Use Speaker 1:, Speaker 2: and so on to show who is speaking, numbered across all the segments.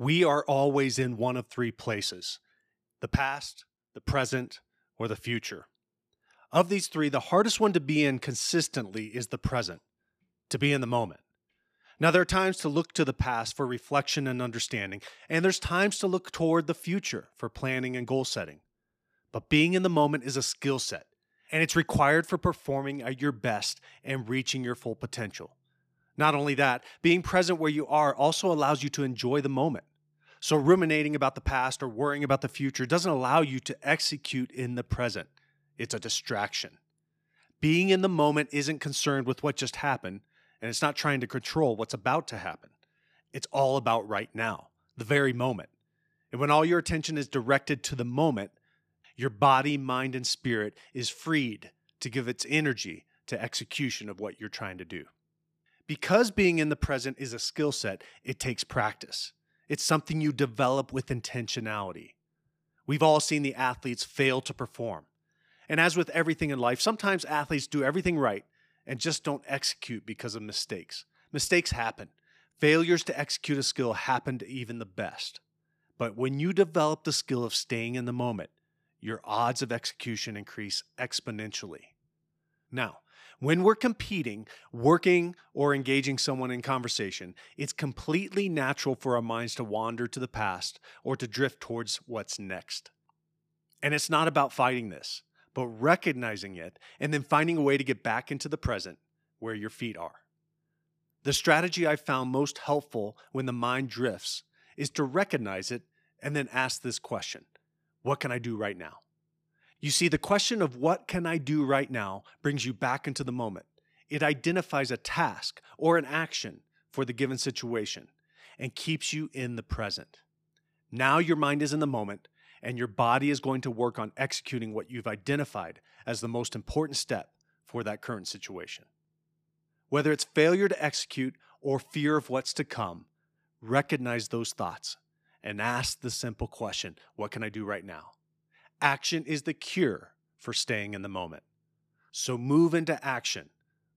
Speaker 1: We are always in one of three places the past, the present, or the future. Of these three, the hardest one to be in consistently is the present, to be in the moment. Now, there are times to look to the past for reflection and understanding, and there's times to look toward the future for planning and goal setting. But being in the moment is a skill set, and it's required for performing at your best and reaching your full potential. Not only that, being present where you are also allows you to enjoy the moment. So, ruminating about the past or worrying about the future doesn't allow you to execute in the present. It's a distraction. Being in the moment isn't concerned with what just happened, and it's not trying to control what's about to happen. It's all about right now, the very moment. And when all your attention is directed to the moment, your body, mind, and spirit is freed to give its energy to execution of what you're trying to do. Because being in the present is a skill set, it takes practice. It's something you develop with intentionality. We've all seen the athletes fail to perform. And as with everything in life, sometimes athletes do everything right and just don't execute because of mistakes. Mistakes happen. Failures to execute a skill happen to even the best. But when you develop the skill of staying in the moment, your odds of execution increase exponentially. Now, when we're competing, working, or engaging someone in conversation, it's completely natural for our minds to wander to the past or to drift towards what's next. And it's not about fighting this, but recognizing it and then finding a way to get back into the present where your feet are. The strategy I found most helpful when the mind drifts is to recognize it and then ask this question What can I do right now? You see, the question of what can I do right now brings you back into the moment. It identifies a task or an action for the given situation and keeps you in the present. Now your mind is in the moment and your body is going to work on executing what you've identified as the most important step for that current situation. Whether it's failure to execute or fear of what's to come, recognize those thoughts and ask the simple question What can I do right now? Action is the cure for staying in the moment. So move into action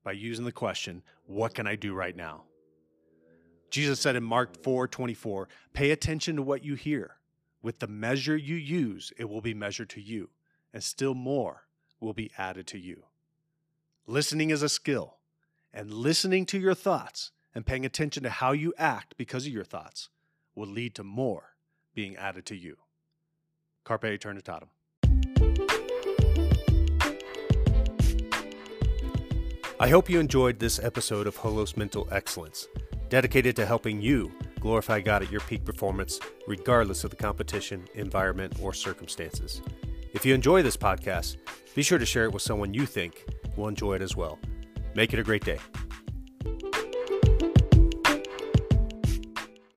Speaker 1: by using the question, What can I do right now? Jesus said in Mark 4 24, Pay attention to what you hear. With the measure you use, it will be measured to you, and still more will be added to you. Listening is a skill, and listening to your thoughts and paying attention to how you act because of your thoughts will lead to more being added to you. Carpe Eternitatum. I hope you enjoyed this episode of Holos Mental Excellence, dedicated to helping you glorify God at your peak performance, regardless of the competition, environment, or circumstances. If you enjoy this podcast, be sure to share it with someone you think will enjoy it as well. Make it a great day.